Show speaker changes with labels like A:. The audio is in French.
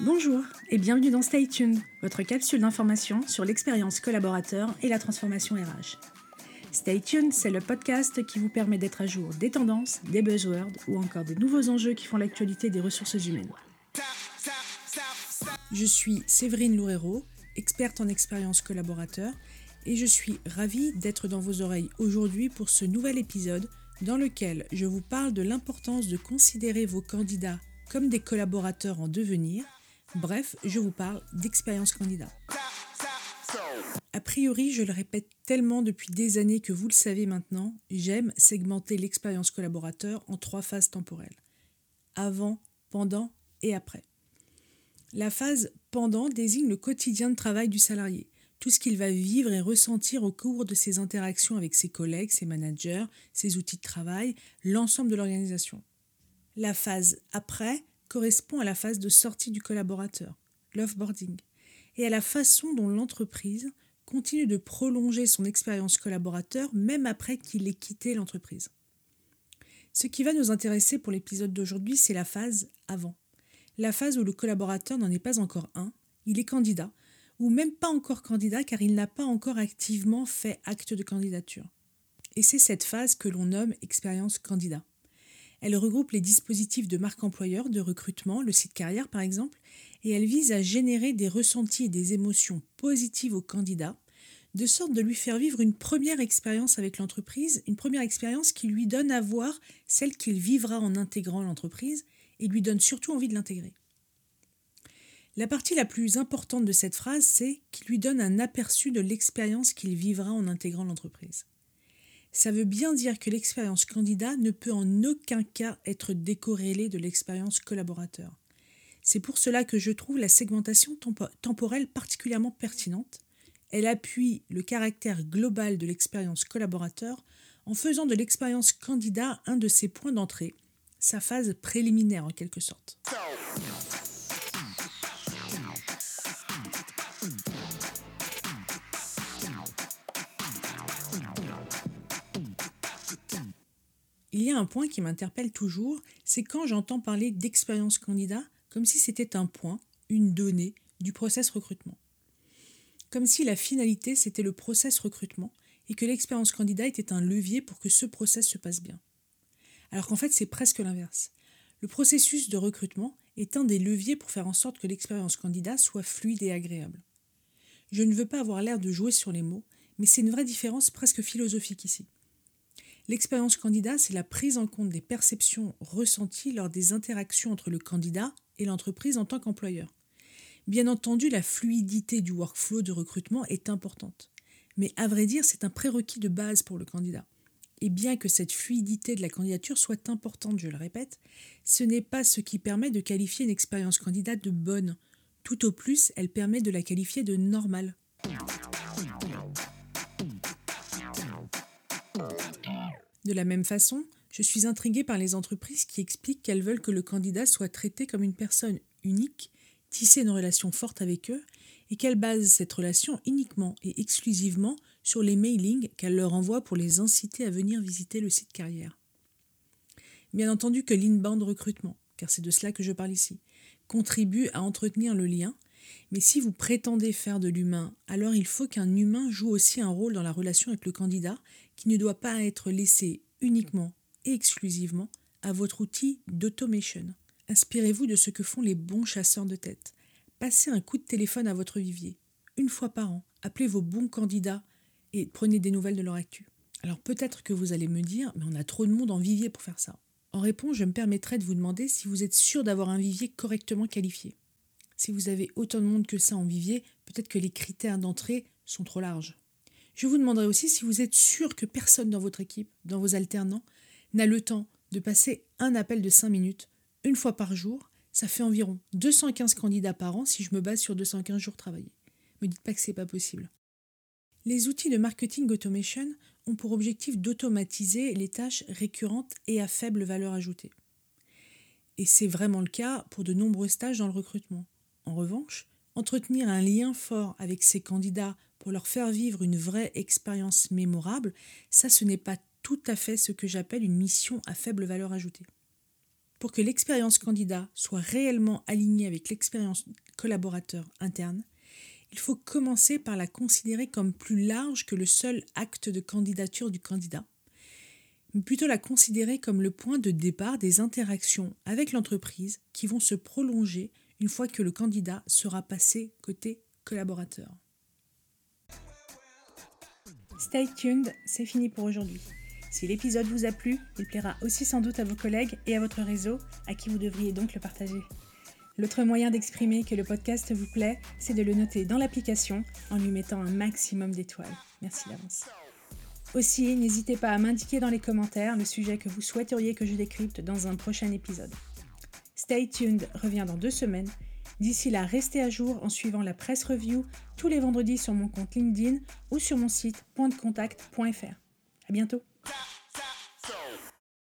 A: Bonjour et bienvenue dans Stay Tuned, votre capsule d'information sur l'expérience collaborateur et la transformation RH. Stay Tuned, c'est le podcast qui vous permet d'être à jour des tendances, des buzzwords ou encore des nouveaux enjeux qui font l'actualité des ressources humaines. Je suis Séverine Loureiro, experte en expérience collaborateur, et je suis ravie d'être dans vos oreilles aujourd'hui pour ce nouvel épisode dans lequel je vous parle de l'importance de considérer vos candidats comme des collaborateurs en devenir. Bref, je vous parle d'expérience candidat. A priori, je le répète tellement depuis des années que vous le savez maintenant, j'aime segmenter l'expérience collaborateur en trois phases temporelles. Avant, pendant et après. La phase pendant désigne le quotidien de travail du salarié, tout ce qu'il va vivre et ressentir au cours de ses interactions avec ses collègues, ses managers, ses outils de travail, l'ensemble de l'organisation. La phase après correspond à la phase de sortie du collaborateur, l'offboarding, et à la façon dont l'entreprise continue de prolonger son expérience collaborateur même après qu'il ait quitté l'entreprise. Ce qui va nous intéresser pour l'épisode d'aujourd'hui, c'est la phase avant. La phase où le collaborateur n'en est pas encore un, il est candidat, ou même pas encore candidat car il n'a pas encore activement fait acte de candidature. Et c'est cette phase que l'on nomme expérience candidat. Elle regroupe les dispositifs de marque employeur, de recrutement, le site carrière par exemple, et elle vise à générer des ressentis et des émotions positives au candidat, de sorte de lui faire vivre une première expérience avec l'entreprise, une première expérience qui lui donne à voir celle qu'il vivra en intégrant l'entreprise et lui donne surtout envie de l'intégrer. La partie la plus importante de cette phrase, c'est qu'il lui donne un aperçu de l'expérience qu'il vivra en intégrant l'entreprise. Ça veut bien dire que l'expérience candidat ne peut en aucun cas être décorrélée de l'expérience collaborateur. C'est pour cela que je trouve la segmentation temporelle particulièrement pertinente. Elle appuie le caractère global de l'expérience collaborateur en faisant de l'expérience candidat un de ses points d'entrée, sa phase préliminaire en quelque sorte. Il y a un point qui m'interpelle toujours, c'est quand j'entends parler d'expérience candidat comme si c'était un point, une donnée du process recrutement. Comme si la finalité c'était le process recrutement et que l'expérience candidat était un levier pour que ce process se passe bien. Alors qu'en fait c'est presque l'inverse. Le processus de recrutement est un des leviers pour faire en sorte que l'expérience candidat soit fluide et agréable. Je ne veux pas avoir l'air de jouer sur les mots, mais c'est une vraie différence presque philosophique ici. L'expérience candidat, c'est la prise en compte des perceptions ressenties lors des interactions entre le candidat et l'entreprise en tant qu'employeur. Bien entendu, la fluidité du workflow de recrutement est importante. Mais à vrai dire, c'est un prérequis de base pour le candidat. Et bien que cette fluidité de la candidature soit importante, je le répète, ce n'est pas ce qui permet de qualifier une expérience candidate de bonne. Tout au plus, elle permet de la qualifier de normale. De la même façon, je suis intriguée par les entreprises qui expliquent qu'elles veulent que le candidat soit traité comme une personne unique, tisser une relation forte avec eux, et qu'elles basent cette relation uniquement et exclusivement sur les mailings qu'elles leur envoient pour les inciter à venir visiter le site carrière. Bien entendu que l'inbound recrutement, car c'est de cela que je parle ici, contribue à entretenir le lien, mais si vous prétendez faire de l'humain, alors il faut qu'un humain joue aussi un rôle dans la relation avec le candidat qui ne doit pas être laissé uniquement et exclusivement à votre outil d'automation. Inspirez-vous de ce que font les bons chasseurs de tête. Passez un coup de téléphone à votre vivier, une fois par an. Appelez vos bons candidats et prenez des nouvelles de leur actu. Alors peut-être que vous allez me dire, mais on a trop de monde en vivier pour faire ça. En réponse, je me permettrai de vous demander si vous êtes sûr d'avoir un vivier correctement qualifié. Si vous avez autant de monde que ça en vivier, peut-être que les critères d'entrée sont trop larges. Je vous demanderai aussi si vous êtes sûr que personne dans votre équipe, dans vos alternants, n'a le temps de passer un appel de 5 minutes, une fois par jour. Ça fait environ 215 candidats par an si je me base sur 215 jours travaillés. Me dites pas que c'est pas possible. Les outils de marketing automation ont pour objectif d'automatiser les tâches récurrentes et à faible valeur ajoutée. Et c'est vraiment le cas pour de nombreux stages dans le recrutement. En revanche, entretenir un lien fort avec ces candidats pour leur faire vivre une vraie expérience mémorable, ça ce n'est pas tout à fait ce que j'appelle une mission à faible valeur ajoutée. Pour que l'expérience candidat soit réellement alignée avec l'expérience collaborateur interne, il faut commencer par la considérer comme plus large que le seul acte de candidature du candidat, mais plutôt la considérer comme le point de départ des interactions avec l'entreprise qui vont se prolonger une fois que le candidat sera passé côté collaborateur. Stay tuned, c'est fini pour aujourd'hui. Si l'épisode vous a plu, il plaira aussi sans doute à vos collègues et à votre réseau, à qui vous devriez donc le partager. L'autre moyen d'exprimer que le podcast vous plaît, c'est de le noter dans l'application en lui mettant un maximum d'étoiles. Merci d'avance. Aussi, n'hésitez pas à m'indiquer dans les commentaires le sujet que vous souhaiteriez que je décrypte dans un prochain épisode. Stay tuned revient dans deux semaines. D'ici là, restez à jour en suivant la presse review tous les vendredis sur mon compte LinkedIn ou sur mon site pointdecontact.fr. À bientôt!